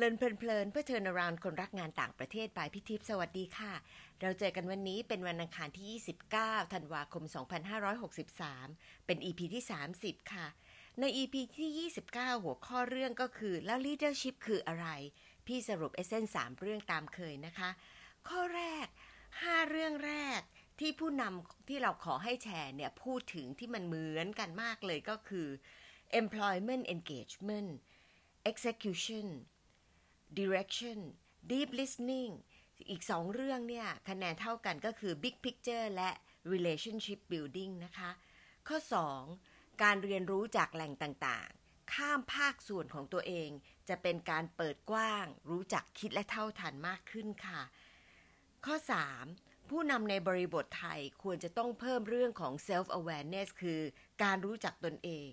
เลินเพลินเพลินเพื่อเทิร์นาราวคนรักงานต่างประเทศปลายพิทิพสวัสดีค่ะ เราเจอกันวันนี้เป็นวันอังคารที่ 29 ธันวาคม 2563 เป็น EP ที่ 30 ค่ะ ใน EP ที่ 29 หัวข้อเรื่องก็คือ แล้ว leadership คืออะไร พี่สรุปเอเซนสามเรื่องตามเคยนะคะ ข้อแรก 5 เรื่องแรกที่ผู้นำที่เราขอให้แชร์เนี่ยพูดถึงที่มันเหมือนกันมากเลยก็คือ employment engagement execution direction deep listening อีกสองเรื่องเนี่ยคะแนนเท่ากันก็คือ big picture และ relationship building นะคะ ข้อ 2 การเรียนรู้จากแหล่งต่างๆ ข้ามภาคส่วนของตัวเอง จะเป็นการเปิดกว้าง รู้จักคิดและเท่าทันมากขึ้นค่ะ ข้อ 3 ผู้นำในบริบทไทยควรจะต้องเพิ่มเรื่องของ self awareness คือการรู้จักตนเอง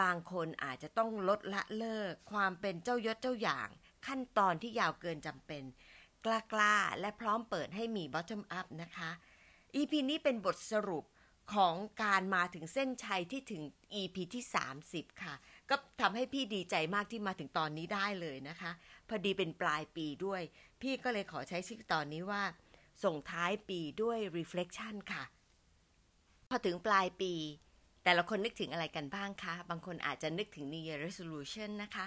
บางคนอาจจะต้องลดละเลิก ความเป็นเจ้ายศเจ้าอย่าง ขั้นตอนที่ยาวเกินจำเป็น กล้าๆ และพร้อมเปิดให้มี bottom up นะคะ EP นี้เป็นบทสรุปของการมาถึงเส้นชัยที่ถึง EP ที่ 30 ค่ะ ก็ทำให้พี่ดีใจมากที่มาถึงตอนนี้ได้เลยนะคะ พอดีเป็นปลายปีด้วย พี่ก็เลยขอใช้ชื่อตอนนี้ว่า ส่งท้ายปีด้วย reflection ค่ะ พอถึงปลายปี แต่ละคนนึกถึงอะไรกันบ้างคะ บางคนอาจจะนึกถึง New Year Resolution นะคะ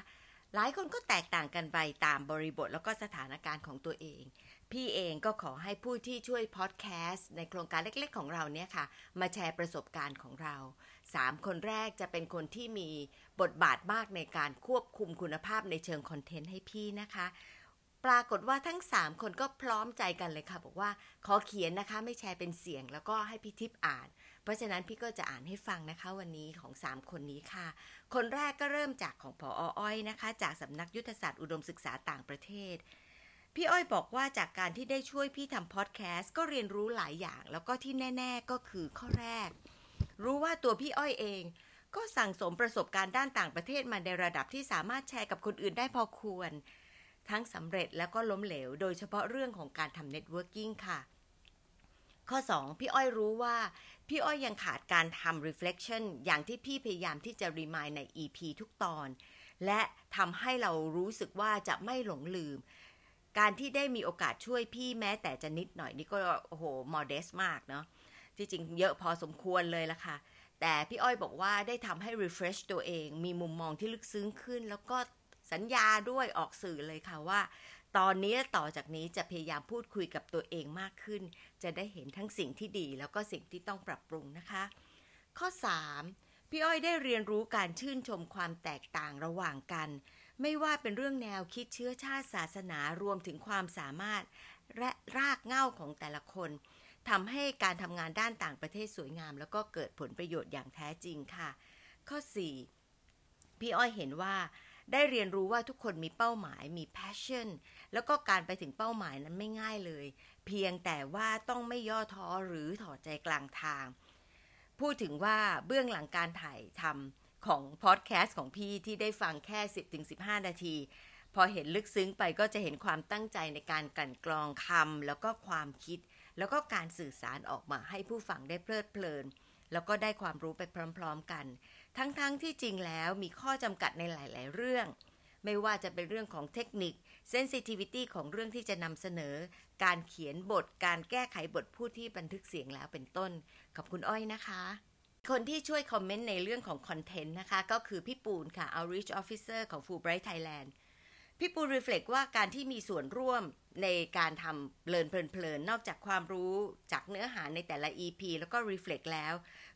หลายคนก็แตกต่างกันไปตามบริบทแล้วก็สถานการณ์ของตัวเอง พี่เองก็ขอให้ผู้ที่ช่วยพอดแคสต์ในโครงการเล็กๆ ของเราเนี่ยค่ะ มาแชร์ประสบการณ์ของเรา3คนแรกจะเป็นคนที่มีบทบาทมากในการควบคุมคุณภาพในเชิงคอนเทนต์ให้พี่นะคะ ปรากฏว่าทั้ง 3 คนก็พร้อมใจกันเลยค่ะ บอกว่าขอเขียนนะคะ ไม่แชร์เป็นเสียง แล้วก็ให้พี่ทิพย์อ่าน เพราะฉะนั้นพี่ก็จะอ่านให้ฟังนะคะวันนี้ของ 3 คนนี้ค่ะ คนแรกก็เริ่มจากของพออ้อยนะคะ จากสำนักยุทธศาสตร์อุดมศึกษาต่างประเทศ พี่อ้อยบอกว่าจากการที่ได้ช่วยพี่ทำพอดแคสต์ก็เรียนรู้หลายอย่าง แล้วก็ที่แน่ ๆ ก็คือข้อแรก รู้ว่าตัวพี่อ้อยเอง ก็สั่งสมประสบการณ์ด้านต่างประเทศมาในระดับที่สามารถแชร์กับคนอื่นได้พอควร ทั้งสำเร็จแล้วก็ล้มเหลว โดยเฉพาะเรื่องของการทำ networking ค่ะ ข้อ 2 พี่อ้อยรู้ว่า พี่อ้อยยังขาดการทำ reflection อย่างที่พี่พยายามที่จะ remind ใน EP ทุกตอน และทำให้เรารู้สึกว่าจะไม่หลงลืม การที่ได้มีโอกาสช่วยพี่แม้แต่จะนิดหน่อยนี่ก็โอ้โห modest มากเนาะที่จริงเยอะพอสมควรเลยละค่ะ แต่พี่อ้อยบอกว่าได้ทำให้ refresh ตัวเอง มีมุมมองที่ลึกซึ้งขึ้น แล้วก็สัญญาด้วยออกสื่อเลยค่ะว่า ตอนนี้ต่อจากนี้จะพยายามพูดคุยกับตัวเองมากขึ้น จะได้เห็นทั้งสิ่งที่ดีแล้วก็สิ่งที่ต้องปรับปรุงนะคะ ข้อ 3. พี่อ้อยได้เรียนรู้การชื่นชมความแตกต่างระหว่างกัน ไม่ว่าเป็นเรื่องแนวคิดเชื้อชาติศาสนารวมถึงความสามารถและรากเหง้าของแต่ละคนทำให้การทำงานด้านต่างประเทศสวยงาม แล้วก็เกิดผลประโยชน์อย่างแท้จริงค่ะ ข้อ 4. พี่อ้อยเห็นว่า ได้เรียนรู้ว่าทุกคนมีเป้าหมาย มี passion แล้วก็การไปถึงเป้าหมายนั้นไม่ง่ายเลย เพียงแต่ว่าต้องไม่ย่อท้อหรือถอดใจกลางทาง พูดถึงว่าเบื้องหลังการถ่ายทำของพอดแคสต์ของพี่ที่ได้ฟังแค่ 10-15 นาที พอเห็นลึกซึ้งไปก็จะเห็นความตั้งใจในการกลั่นกรองคำแล้วก็ความคิด แล้วก็การสื่อสารออกมาให้ผู้ฟังได้เพลิดเพลิน แล้วก็ได้ความรู้ไปพร้อมๆกัน ทั้งๆทที่จริงแล้วมีข้อจำกัดในหลาย ๆ เรื่อง ไม่ว่าจะเป็นเรื่องของเทคนิค sensitivity ของเรื่องที่จะนำเสนอ การเขียนบท การแก้ไขบทพูดที่บันทึกเสียงแล้วเป็นต้น ขอบคุณอ้อยนะคะ คนที่ช่วยคอมเมนต์ในเรื่องของคอนเทนต์นะคะ ก็คือพี่ปูนค่ะ Outreach Officer ของ Fulbright Thailand พี่ปูน reflect ว่าการที่มีส่วนร่วม ในการทำ Learn เพลินๆนอกจากความรู้จากเนื้อหาในแต่ละ EP แล้วก็รีเฟล็กแล้ว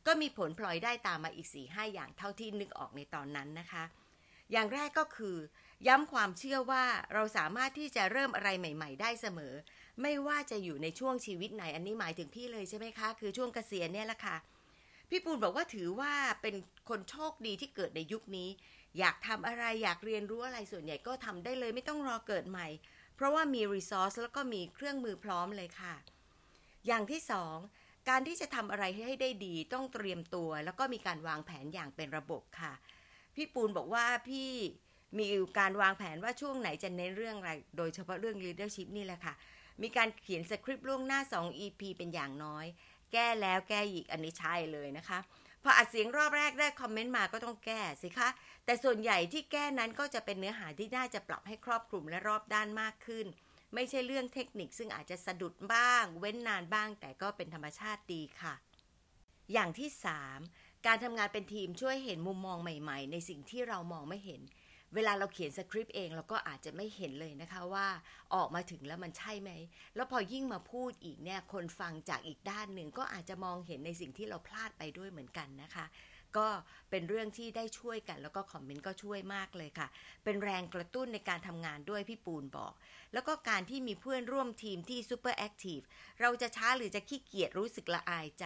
ก็มีผลพลอยได้ตามมาอีก4หอย่างเท่าที่นึกออกในตอนนั้นนะคะ อย่างแรกก็คือ ย้ำความเชื่อว่าเราสามารถที่จะเริ่มอะไรใหม่ ๆ ได้เสมอ ไม่ว่าจะอยู่ในช่วงชีวิตไหนอันนี้หมายถึงพี่เลยใช่ไหมคะ คือช่วงเกษียณเนี่ยแหละค่ะพี่ปูนบอกว่าถือว่าเป็นคนโชคดีที่เกิดในยุคนี้ อยากทำอะไรอยากเรียนรู้อะไรส่วนใหญ่ก็ทำได้เลยไม่ต้องรอเกิดใหม่ เพราะว่ามีรีซอสแล้วก็มีเครื่องมือพร้อมเลยค่ะ อย่างที่สองการที่จะทำอะไรให้ได้ดีต้องเตรียมตัว แล้วก็มีการวางแผนอย่างเป็นระบบค่ะ พี่ปูนบอกว่าพี่มีการวางแผนว่าช่วงไหนจะเน้นเรื่องอะไร โดยเฉพาะเรื่อง leadership นี่แหละค่ะ มีการเขียนสคริปต์ล่วงหน้า 2 EP เป็นอย่างน้อย แก้แล้วแก้อีกอันนี้ใช่เลยนะคะ ออัดเสียงรอบแรกได้คอมเมนต์มาก็ต้องแก้สิคะ แต่ส่วนใหญ่ที่แก้นั้นก็จะเป็นเนื้อหาที่น่าจะปรับให้ครอบคลุมและรอบด้านมากขึ้น ไม่ใช่เรื่องเทคนิคซึ่งอาจจะสะดุดบ้าง เว้นนานบ้าง แต่ก็เป็นธรรมชาติดีค่ะ อย่างที่ 3 การทำงานเป็นทีมช่วยเห็นมุมมองใหม่ ๆ ในสิ่งที่เรามองไม่เห็น เวลาเราเขียนสคริปต์เองเราก็อาจจะไม่เห็นเลยนะคะว่าออกมาถึงแล้วมันใช่ไหม แล้วพอยิ่งมาพูดอีกเนี่ยคนฟังจากอีกด้านหนึ่งก็อาจจะมองเห็นในสิ่งที่เราพลาดไปด้วยเหมือนกันนะคะ ก็เป็นเรื่องที่ได้ช่วยกันแล้วก็คอมเมนต์ก็ช่วยมากเลยค่ะ เป็นแรงกระตุ้นในการทำงานด้วยพี่ปูนบอก แล้วก็การที่มีเพื่อนร่วมทีมที่ super active เราจะช้าหรือจะขี้เกียจรู้สึกละอายใจ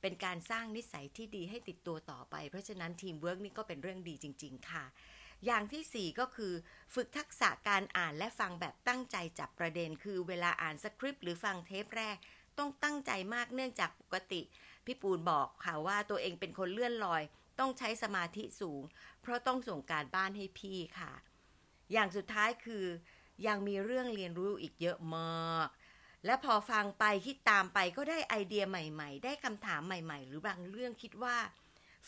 เป็นการสร้างนิสัยที่ดีให้ติดตัวต่อไป เพราะฉะนั้นทีมเวิร์กนี่ก็เป็นเรื่องดีจริง ๆ ค่ะ อย่างที่ 4 ก็คือ ฝึกทักษะการอ่านและฟังแบบตั้งใจจับประเด็น คือเวลาอ่านสคริปต์หรือฟังเทปแรก ต้องตั้งใจมากเนื่องจากปกติ พี่ปูนบอกค่ะว่าตัวเองเป็นคนเลื่อนลอย ต้องใช้สมาธิสูง เพราะต้องส่งการบ้านให้พี่ค่ะ อย่างสุดท้ายคือ ยังมีเรื่องเรียนรู้อีกเยอะมากและพอฟังไปคิดตามไปก็ได้ไอเดียใหม่ ๆ ได้คำถามใหม่ ๆ หรือบางเรื่องคิดว่า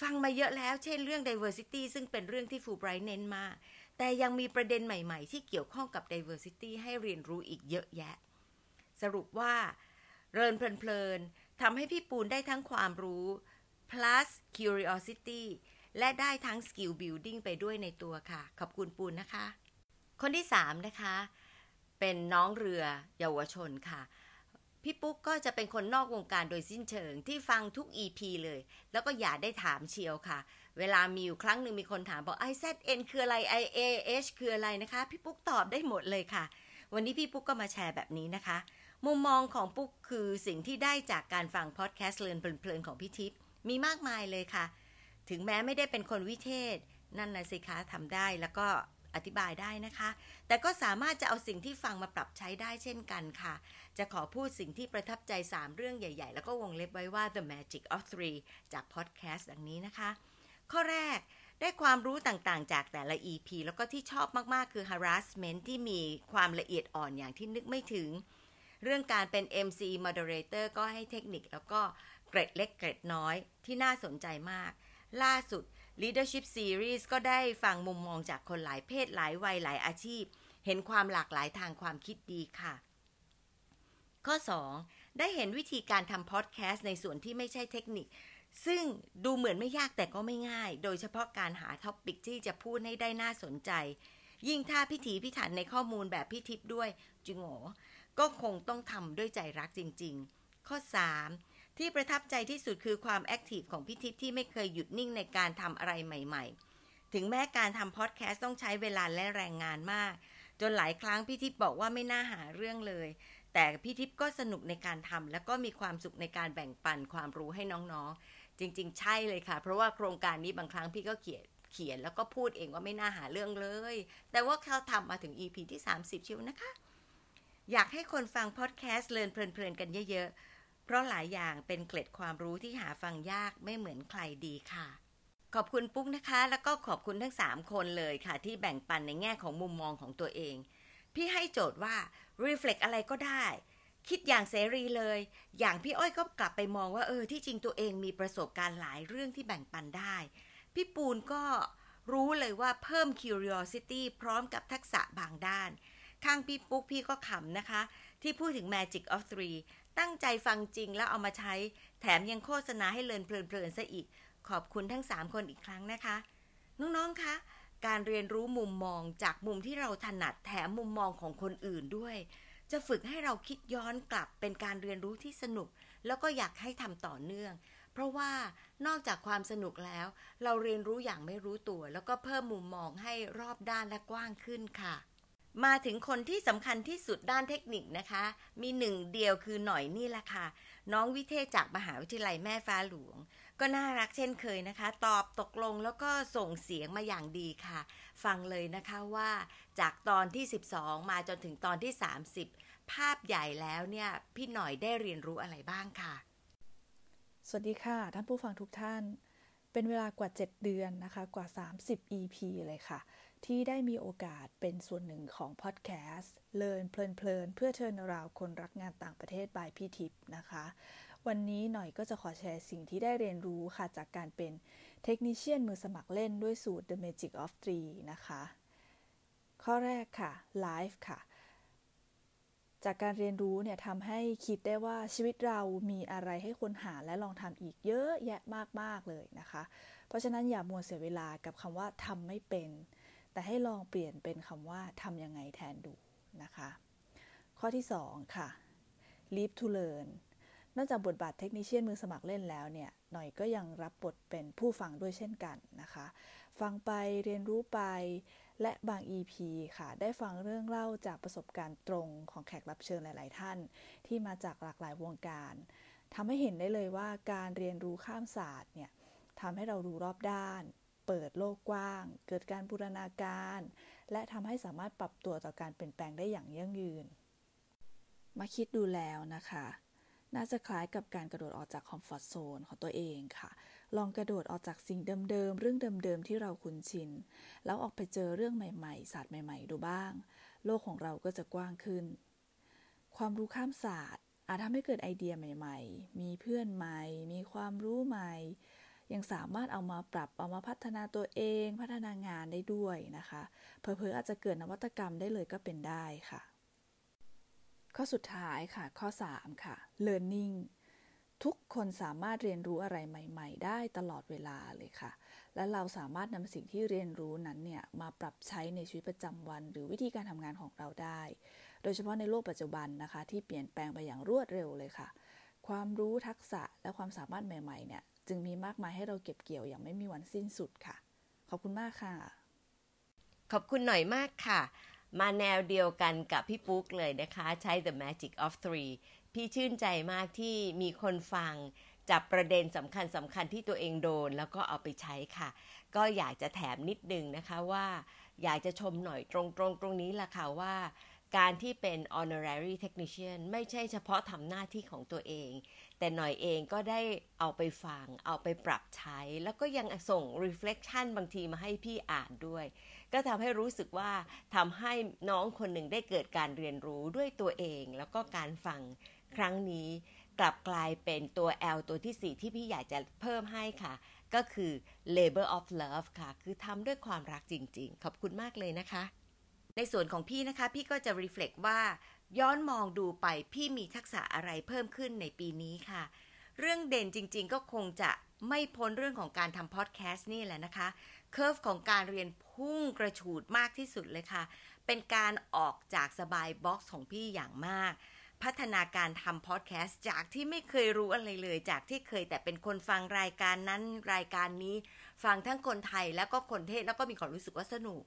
ฟังมาเยอะแล้วเช่นเรื่อง diversity ซึ่งเป็นเรื่องที่ฟูไบรท์เน้นมาก แต่ยังมีประเด็นใหม่ๆ ที่เกี่ยวข้องกับ diversity ให้เรียนรู้อีกเยอะแยะ สรุปว่าเรินเพลินๆทำให้พี่ปูนได้ทั้งความรู้ plus curiosity และได้ทั้ง skill building ไปด้วยในตัวค่ะ ขอบคุณปูนนะคะ คนที่ 3 นะคะ เป็นน้องเรือเยาวชนค่ะ พี่ปุ๊กก็จะเป็นคนนอกวงการโดยสิ้นเชิงที่ฟังทุก EP เลย แล้วก็อย่าได้ถามเชียวค่ะ เวลามีอยู่ครั้งหนึ่งมีคนถามบอก IZN คืออะไร IAH คืออะไรนะคะ พี่ปุ๊กตอบได้หมดเลยค่ะ วันนี้พี่ปุ๊กก็มาแชร์แบบนี้นะคะ มุมมองของปุ๊กคือสิ่งที่ได้จากการฟังพอดแคสต์เลินเพลินๆของพี่ทิพย์มีมากมายเลยค่ะ ถึงแม้ไม่ได้เป็นคนวิเทศ นั่นนะสิคะทำได้แล้วก็ อธิบายได้นะคะ แต่ก็สามารถจะเอาสิ่งที่ฟังมาปรับใช้ได้เช่นกันค่ะ จะขอพูดสิ่งที่ประทับใจ 3 เรื่องใหญ่ ๆ แล้วก็วงเล็บไว้ว่า The Magic of Three จากพอดแคสต์ดังนี้นะคะ ข้อแรกได้ความรู้ต่างๆ จากแต่ละ EP แล้วก็ที่ชอบมากๆ คือ harassment ที่มีความละเอียดอ่อนอย่างที่นึกไม่ถึง เรื่องการเป็น MC moderator ก็ให้เทคนิคแล้วก็เกร็ดเล็กเกร็ดน้อยที่น่าสนใจมาก ล่าสุด Leadership Series ก็ได้ฟังมุมมองจากคนหลายเพศหลายวัยหลายอาชีพ เห็นความหลากหลายทางความคิดดีค่ะ ข้อ 2 ได้เห็นวิธีการทำพอดแคสต์ในส่วนที่ไม่ใช่เทคนิค ซึ่งดูเหมือนไม่ยากแต่ก็ไม่ง่าย โดยเฉพาะการหาท็อปิกที่จะพูดให้ได้น่าสนใจ ยิ่งถ้าพิถีพิถันในข้อมูลแบบพี่ทิพย์ด้วยจริงโหก็คงต้องทำด้วยใจรักจริง ๆ ข้อ 3 ที่ประทับใจที่สุดคือความแอคทีฟของพี่ทิพย์ที่ไม่เคยหยุดนิ่งในการทำอะไรใหม่ ๆ ถึงแม้การทำพอดแคสต์ต้องใช้เวลาและแรงงานมาก จนหลายครั้งพี่ทิพย์บอกว่าไม่น่าหาเรื่องเลย แต่พี่ทิพย์ก็สนุกในการทำแล้วก็มีความสุขในการแบ่งปันความรู้ให้น้องๆ จริง ๆ ใช่เลยค่ะ เพราะว่าโครงการนี้บางครั้งพี่ก็เขียนเขียนแล้วก็พูดเองว่าไม่น่าหาเรื่องเลย แต่ว่าเขาทำมาถึง EP ที่ 30 ชิวนะคะ อยากให้คนฟังพอดแคสต์เลินเพลินๆกันเยอะๆ เพราะหลายอย่างเป็นเกล็ดความรู้ที่หาฟังยากไม่เหมือนใครดีค่ะ ขอบคุณปุ๊กนะคะ แล้วก็ขอบคุณทั้ง 3 คนเลยค่ะ ที่แบ่งปันในแง่ของมุมมองของตัวเอง พี่ให้โจทย์ว่า reflect อะไรก็ได้ คิดอย่างเสรีเลย อย่างพี่อ้อยก็กลับไปมองว่าเออที่จริงตัวเองมีประสบการณ์หลายเรื่องที่แบ่งปันได้ พี่ปูนก็รู้เลยว่าเพิ่ม curiosity พร้อมกับทักษะบางด้าน ข้างพี่ปุ๊กพี่ก็ขำนะคะ ที่พูดถึง Magic of Three ตั้งใจฟังจริงแล้วเอามาใช้ แถมยังโฆษณาให้เลินเพลินๆซะอีก ขอบคุณทั้ง 3 คนอีกครั้งนะคะ น้องๆ คะ การเรียนรู้มุมมองจากมุมที่เราถนัดแถมมุมมองของคนอื่นด้วย จะฝึกให้เราคิดย้อนกลับเป็นการเรียนรู้ที่สนุก แล้วก็อยากให้ทำต่อเนื่อง เพราะว่านอกจากความสนุกแล้ว เราเรียนรู้อย่างไม่รู้ตัว แล้วก็เพิ่มมุมมองให้รอบด้านและกว้างขึ้นค่ะ มาถึงคนที่สำคัญที่สุดด้านเทคนิคนะคะ มีหนึ่งเดียวคือหน่อยนี่แหละค่ะ น้องวิเทศจากมหาวิทยาลัยแม่ฟ้าหลวง ก็น่ารักเช่นเคยนะคะ ตอบตกลงแล้วก็ส่งเสียงมาอย่างดีค่ะ ฟังเลยนะคะว่าจากตอนที่ 12 มาจนถึงตอนที่ 30 ภาพใหญ่แล้วเนี่ย พี่หน่อยได้เรียนรู้อะไรบ้างค่ะ สวัสดีค่ะ ท่านผู้ฟังทุกท่าน เป็นเวลากว่า 7 เดือนนะคะ กว่า 30 EP เลยค่ะ ที่ได้มีโอกาสเป็นส่วนหนึ่งของพอดแคสต์เลินเพลินๆเพื่อเทินราวคนรักงานต่างประเทศบายพี่ทิพย์นะคะ วันนี้หน่อยก็จะขอแชร์สิ่งที่ได้เรียนรู้ค่ะ จากการเป็นเทคนิชเชียนมือสมัครเล่นด้วยสูตร The Magic of Three นะคะ ข้อแรกค่ะ Life ค่ะ จากการเรียนรู้เนี่ยทำให้คิดได้ว่าชีวิตเรามีอะไรให้คนหาและลองทำอีกเยอะแยะมาก ๆ เลยนะคะ เพราะฉะนั้นอย่ามัวเสียเวลากับคำว่าทำไม่เป็น แต่ให้ลองเปลี่ยนเป็นคำว่าทำยังไงแทนดูนะคะ ข้อที่ 2 ค่ะ Live to Learn นอกจากบทบาทเทคนิชเชียนมือสมัครเล่นแล้วเนี่ย หน่อยก็ยังรับบทเป็นผู้ฟังด้วยเช่นกันนะคะ ฟังไปเรียนรู้ไป และบาง EP ค่ะ ได้ฟังเรื่องเล่าจากประสบการณ์ตรงของแขกรับเชิญหลาย ๆ ท่าน ที่มาจากหลากหลายวงการทำให้เห็นได้เลยว่าการเรียนรู้ข้ามศาสตร์เนี่ยทำให้เรารู้รอบด้าน เปิดโลกกว้าง เกิดการบูรณาการ และทำให้สามารถปรับตัวต่อการเปลี่ยนแปลงได้อย่างยั่งยืน มาคิดดูแล้วนะคะ น่าจะคล้ายกับการกระโดดออกจากคอมฟอร์ทโซนของตัวเองค่ะ ลองกระโดดออกจากสิ่งเดิมๆ เรื่องเดิมๆ ที่เราคุ้นชิน แล้วออกไปเจอเรื่องใหม่ๆ ศาสตร์ใหม่ๆ ดูบ้าง โลกของเราก็จะกว้างขึ้น ความรู้ข้ามศาสตร์ อาจทำให้เกิดไอเดียใหม่ๆ มีเพื่อนใหม่ มีความรู้ใหม่ ยังสามารถเอามาปรับ เอามาพัฒนาตัวเอง พัฒนางานได้ด้วยนะคะ เพอเพออาจจะเกิดนวัตกรรมได้เลยก็เป็นได้ค่ะ ข้อสุดท้ายค่ะ ข้อ 3 ค่ะ learning ทุกคนสามารถเรียนรู้อะไรใหม่ ๆ ได้ตลอดเวลาเลยค่ะ และเราสามารถนำสิ่งที่เรียนรู้นั้นเนี่ยมาปรับใช้ในชีวิตประจำวัน หรือวิธีการทำงานของเราได้ โดยเฉพาะในโลกปัจจุบันนะคะ ที่เปลี่ยนแปลงไปอย่างรวดเร็วเลยค่ะ ความรู้ทักษะและความสามารถใหม่ๆเนี่ยจึงมีมากมายให้เราเก็บเกี่ยวอย่างไม่มีวันสิ้นสุดค่ะ ขอบคุณมากค่ะ ขอบคุณหน่อยมากค่ะ มาแนวเดียวกันกับพี่ปุ๊กเลยนะคะ ใช้ The Magic of Three พี่ชื่นใจมากที่มีคนฟังจับประเด็นสำคัญสำคัญที่ตัวเองโดน แล้วก็เอาไปใช้ค่ะ ก็อยากจะแถมนิดนึงนะคะว่า อยากจะชมหน่อยตรงๆตรงตรงนี้ล่ะค่ะว่า การที่เป็น honorary technician ไม่ใช่เฉพาะทำหน้าที่ของตัวเอง แต่หน่อยเองก็ได้เอาไปฟัง เอาไปปรับใช้ แล้วก็ยังส่ง reflection บางทีมาให้พี่อ่านด้วย ก็ทำให้รู้สึกว่าทำให้น้องคนหนึ่งได้เกิดการเรียนรู้ด้วยตัวเอง แล้วก็การฟังครั้งนี้ กลับกลายเป็นตัว L ตัวที่ 4 ที่พี่อยากจะเพิ่มให้ค่ะ ก็คือ labor of love ค่ะ คือทำด้วยความรักจริง ๆ ขอบคุณมากเลยนะคะ ในส่วนของพี่นะคะ พี่ก็จะ reflect ว่า ย้อนมองดูไปพี่มีทักษะอะไรเพิ่มขึ้นในปีนี้ค่ะ เรื่องเด่นจริงๆก็คงจะไม่พ้นเรื่องของการทำพอดแคสต์นี่แหละนะคะ curve ของการเรียนพุ่งกระฉูดมากที่สุดเลยค่ะ เป็นการออกจากสบาย box ของพี่อย่างมาก พัฒนาการทำพอดแคสต์จากที่ไม่เคยรู้อะไรเลย จากที่เคยแต่เป็นคนฟังรายการนั้นรายการนี้ ฟังทั้งคนไทยแล้วก็คนเทศแล้วก็มีความรู้สึกว่าสนุก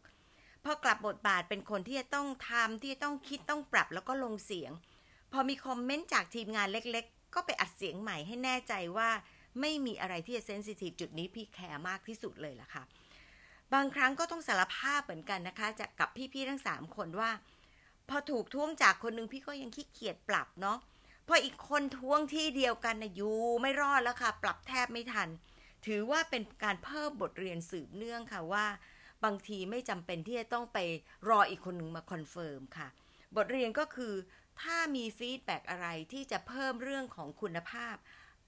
พอกลับบทบาทเป็นคนที่จะต้องทำที่จะต้องคิดต้องปรับแล้วก็ลงเสียง พอมีคอมเมนต์จากทีมงานเล็ก ๆ ก็ไปอัดเสียงใหม่ให้แน่ใจว่า ไม่มีอะไรที่จะ sensitive จุดนี้พี่แคร์มากที่สุดเลยล่ะค่ะ บางครั้งก็ต้องสารภาพเหมือนกันนะคะจากกับพี่ๆทั้งสามคนว่า พอถูกท้วงจากคนหนึ่งพี่ก็ยังขี้เกียจปรับเนาะพออีกคนท้วงที่เดียวกันนะอยู่ไม่รอดแล้วค่ะ ปรับแทบไม่ทัน ถือว่าเป็นการเพิ่มบทเรียนสืบเนื่องค่ะว่า บางทีไม่จำเป็นที่จะต้องไปรออีกคนหนึ่งมาคอนเฟิร์มค่ะ บทเรียนก็คือ ถ้ามี feedback อะไรที่จะเพิ่มเรื่องของคุณภาพ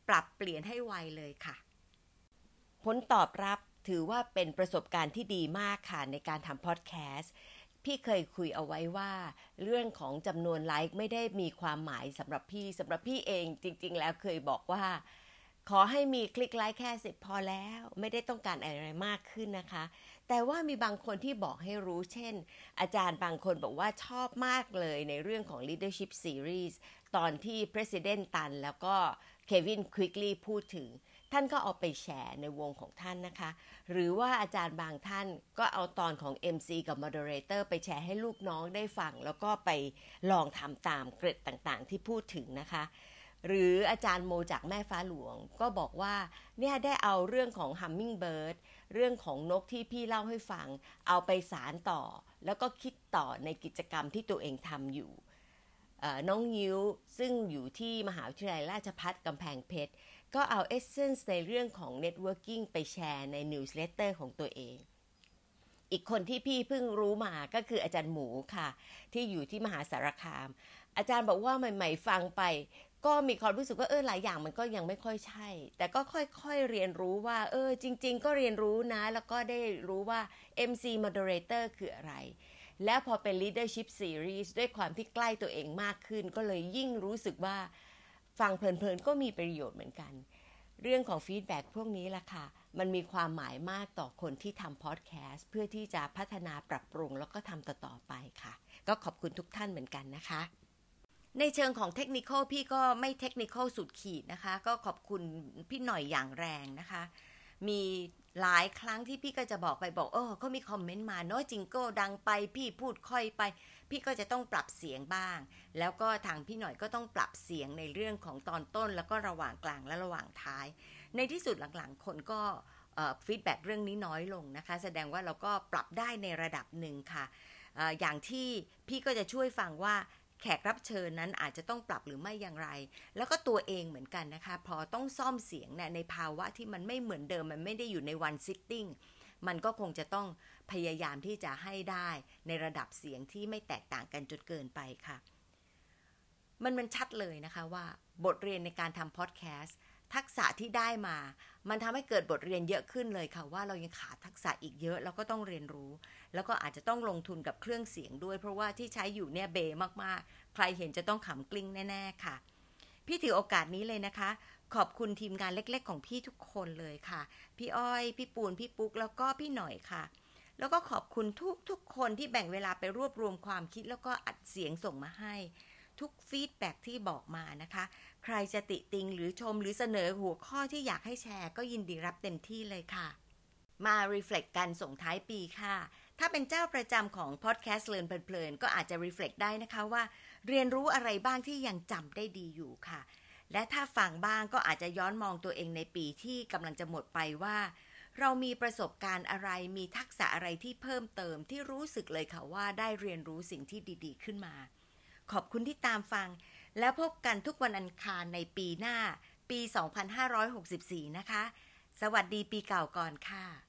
ปรับเปลี่ยนให้ไวเลยค่ะ ผลตอบรับถือว่าเป็นประสบการณ์ที่ดีมากค่ะ ในการทำพอดแคสต์พี่เคยคุยเอาไว้ว่า เรื่องของจำนวนไลค์ไม่ได้มีความหมายสำหรับพี่สำหรับพี่เองจริง ๆ แล้วเคยบอกว่า ขอให้มีคลิกไลค์แค่สิบพอแล้ว ไม่ได้ต้องการอะไรมากขึ้นนะคะ แต่ว่ามีบางคนที่บอกให้รู้เช่น อาจารย์บางคนบอกว่าชอบมากเลยในเรื่องของ leadership series ตอนที่ president ตันแล้วก็เควินควิกลีพูดถึง ท่านก็เอาไปแชร์ในวงของท่านนะคะ หรือว่าอาจารย์บางท่านก็เอาตอนของ MC กับ Moderator ไปแชร์ให้ลูกน้องได้ฟัง แล้วก็ไปลองทำตามเกร็ดต่างๆ ที่พูดถึงนะคะหรืออาจารย์โมจากแม่ฟ้าหลวงก็บอกว่าเนี่ยได้เอาเรื่องของ Hummingbird เรื่องของนกที่พี่เล่าให้ฟัง เอาไปสารต่อ แล้วก็คิดต่อในกิจกรรมที่ตัวเองทำอยู่น้องยิ้วซึ่งอยู่ที่มหาวิทยาลัยราชพัฒกำแพงเพชร ก็เอาเอเซนส์ในเรื่องของ Networking ไปแชร์ใน Newsletter ของตัวเอง อีกคนที่พี่เพิ่งรู้มาก็คืออาจารย์หมูค่ะ ที่อยู่ที่มหาสารคาม อาจารย์บอกว่าใหม่ ๆ ฟังไป ก็มีความรู้สึกว่าเออหลายอย่างมันก็ยังไม่ค่อยใช่ แต่ก็ค่อยๆเรียนรู้ว่า เออ จริง ๆ ก็เรียนรู้นะ แล้วก็ได้รู้ว่า MC Moderator คืออะไร แล้วพอเป็น Leadership Series ด้วยความที่ใกล้ตัวเองมากขึ้น ก็เลยยิ่งรู้สึกว่าฟังเพลินๆ ก็มีประโยชน์เหมือนกัน เรื่องของฟีดแบ็พวกนี้ล่ะค่ะ มันมีความหมายมากต่อคนที่ทำพอดแคสต์เพื่อที่จะพัฒนาปรับปรุงแล้วก็ทำต่อๆไปค่ะ ก็ขอบคุณทุกท่านเหมือนกันนะคะ ในเชิงของเทคนิคพี่ก็ไม่เทคนิคสุดขีดนะคะ ก็ขอบคุณพี่หน่อยอย่างแรงนะคะ มีหลายครั้งที่พี่ก็จะบอกไปบอกเออเขามีคอมเมนต์มาเนาะจิงโก้ดังไปพี่พูดค่อยไป พี่ก็จะต้องปรับเสียงบ้าง แล้วก็ทางพี่หน่อยก็ต้องปรับเสียงในเรื่องของตอนต้น แล้วก็ระหว่างกลางและระหว่างท้าย ในที่สุดหลังๆ คนก็ฟีดแบ็เรื่องนี้น้อยลงนะคะ แสดงว่าเราก็ปรับได้ในระดับหนึ่งค่ะออย่างที่พี่ก็จะช่วยฟังว่า แขกรับเชิญนั้นอาจจะต้องปรับหรือไม่อย่างไร แล้วก็ตัวเองเหมือนกันนะคะ พอต้องซ่อมเสียงเนี่ยในภาวะที่มันไม่เหมือนเดิมมันไม่ได้อยู่ในวันซิตติ้งมันก็คงจะต้องพยายามที่จะให้ได้ในระดับเสียงที่ไม่แตกต่างกันจนเกินไปค่ะ มันมันชัดเลยนะคะว่า บทเรียนในการทำพอดแคสต์ ทักษะที่ได้มา มันทำให้เกิดบทเรียนเยอะขึ้นเลยค่ะว่าเรายังขาดทักษะอีกเยอะแล้วก็ต้องเรียนรู้ แล้วก็อาจจะต้องลงทุนกับเครื่องเสียงด้วย เพราะว่าที่ใช้อยู่เนี่ยเบมากๆ ใครเห็นจะต้องขำกลิ้งแน่ ๆ ค่ะ พี่ถือโอกาสนี้เลยนะคะ ขอบคุณทีมงานเล็ก ๆ ของพี่ทุกคนเลยค่ะ พี่อ้อย พี่ปูน พี่ปุ๊ก แล้วก็พี่หน่อยค่ะแล้วก็ขอบคุณทุกทุกคนที่แบ่งเวลาไปรวบรวมความคิดแล้วก็อัดเสียงส่งมาให้ ทุกฟีดแบ็ที่บอกมานะคะ ใครจะติติงหรือชมหรือเสนอหัวข้อที่อยากให้แชร์ ก็ยินดีรับเต็มที่เลยค่ะ มา reflect กันส่งท้ายปีค่ะ ถ้าเป็นเจ้าประจำของ podcast เลินเพลินก็อาจจะ reflect ได้นะคะว่า เรียนรู้อะไรบ้างที่ยังจำได้ดีอยู่ค่ะ และถ้าฟังบ้างก็อาจจะย้อนมองตัวเองในปีที่กำลังจะหมดไปว่าเรามีประสบการณ์อะไร มีทักษะอะไรที่เพิ่มเติมที่รู้สึกเลยค่ะว่าได้เรียนรู้สิ่งที่ดี ๆ ขึ้นมา ขอบคุณที่ตามฟัง แล้วพบกันทุกวันอังคารในปีหน้า ปี 2564 นะคะ สวัสดีปีเก่าก่อนค่ะ